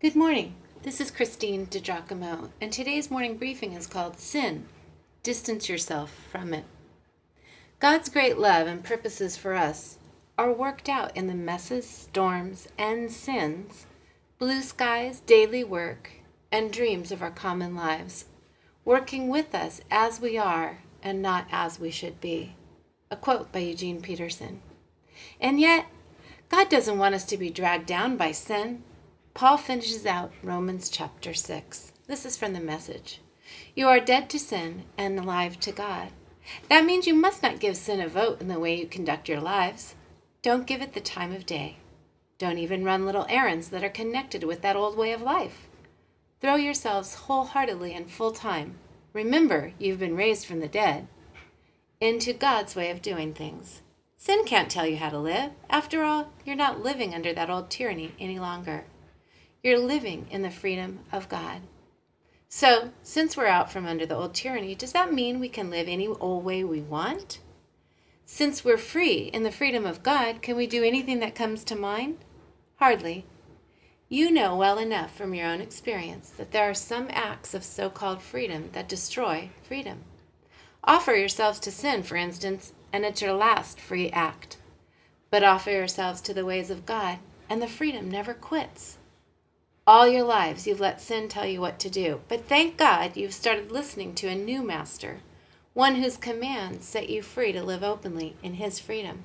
Good morning. This is Christine DiGiacomo, and today's morning briefing is called Sin Distance Yourself from It. God's great love and purposes for us are worked out in the messes, storms, and sins, blue skies, daily work, and dreams of our common lives, working with us as we are and not as we should be. A quote by Eugene Peterson. And yet, God doesn't want us to be dragged down by sin. Paul finishes out Romans chapter 6. This is from the message. You are dead to sin and alive to God. That means you must not give sin a vote in the way you conduct your lives. Don't give it the time of day. Don't even run little errands that are connected with that old way of life. Throw yourselves wholeheartedly and full time. Remember, you've been raised from the dead into God's way of doing things. Sin can't tell you how to live. After all, you're not living under that old tyranny any longer. You're living in the freedom of God. So, since we're out from under the old tyranny, does that mean we can live any old way we want? Since we're free in the freedom of God, can we do anything that comes to mind? Hardly. You know well enough from your own experience that there are some acts of so called freedom that destroy freedom. Offer yourselves to sin, for instance, and it's your last free act. But offer yourselves to the ways of God, and the freedom never quits. All your lives you've let sin tell you what to do, but thank God you've started listening to a new master, one whose commands set you free to live openly in his freedom.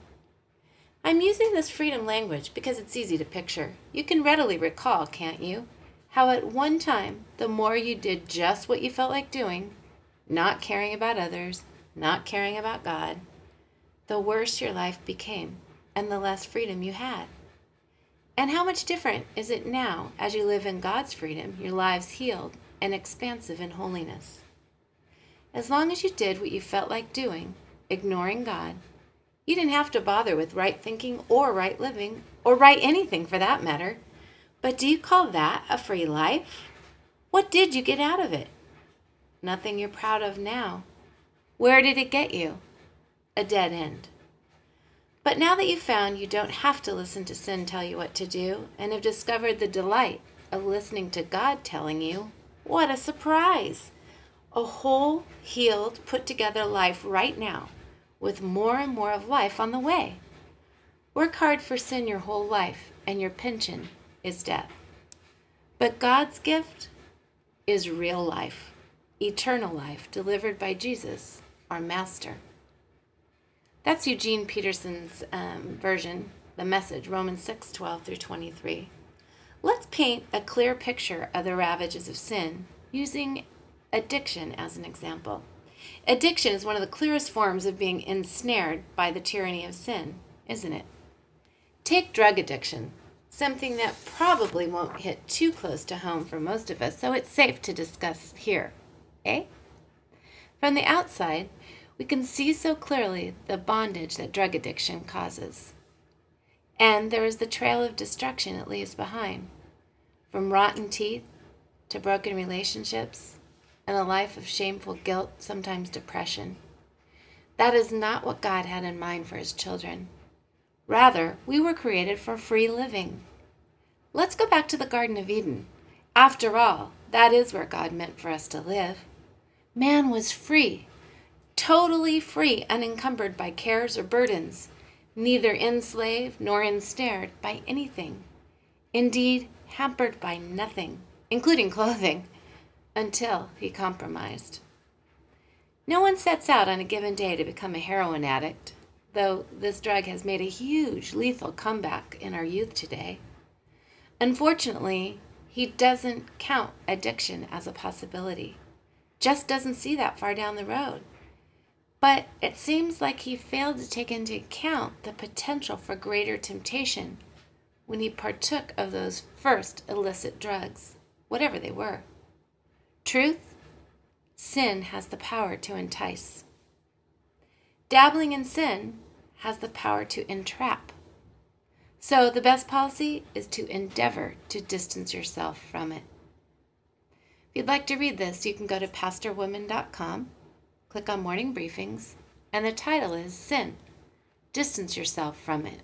I'm using this freedom language because it's easy to picture. You can readily recall, can't you, how at one time, the more you did just what you felt like doing, not caring about others, not caring about God, the worse your life became and the less freedom you had. And how much different is it now as you live in God's freedom, your lives healed and expansive in holiness? As long as you did what you felt like doing, ignoring God, you didn't have to bother with right thinking or right living, or right anything for that matter. But do you call that a free life? What did you get out of it? Nothing you're proud of now. Where did it get you? a dead end. But now that you've found you don't have to listen to sin tell you what to do, and have discovered the delight of listening to God telling you, what a surprise! A whole, healed, put together life right now, with more and more of life on the way. Work hard for sin your whole life, and your pension is death. But God's gift is real life, eternal life delivered by Jesus, our Master. That's Eugene Peterson's um, version, the message, Romans 6 12 through 23. Let's paint a clear picture of the ravages of sin using addiction as an example. Addiction is one of the clearest forms of being ensnared by the tyranny of sin, isn't it? Take drug addiction, something that probably won't hit too close to home for most of us, so it's safe to discuss here. Eh? From the outside, we can see so clearly the bondage that drug addiction causes. And there is the trail of destruction it leaves behind from rotten teeth to broken relationships and a life of shameful guilt, sometimes depression. That is not what God had in mind for his children. Rather, we were created for free living. Let's go back to the Garden of Eden. After all, that is where God meant for us to live. Man was free totally free, unencumbered by cares or burdens, neither enslaved nor ensnared by anything, indeed, hampered by nothing, including clothing, until he compromised. No one sets out on a given day to become a heroin addict, though this drug has made a huge lethal comeback in our youth today. Unfortunately, he doesn't count addiction as a possibility, just doesn't see that far down the road. But it seems like he failed to take into account the potential for greater temptation when he partook of those first illicit drugs, whatever they were. Truth, sin has the power to entice. Dabbling in sin has the power to entrap. So the best policy is to endeavor to distance yourself from it. If you'd like to read this, you can go to pastorwoman.com click on Morning Briefings, and the title is Sin Distance Yourself from It.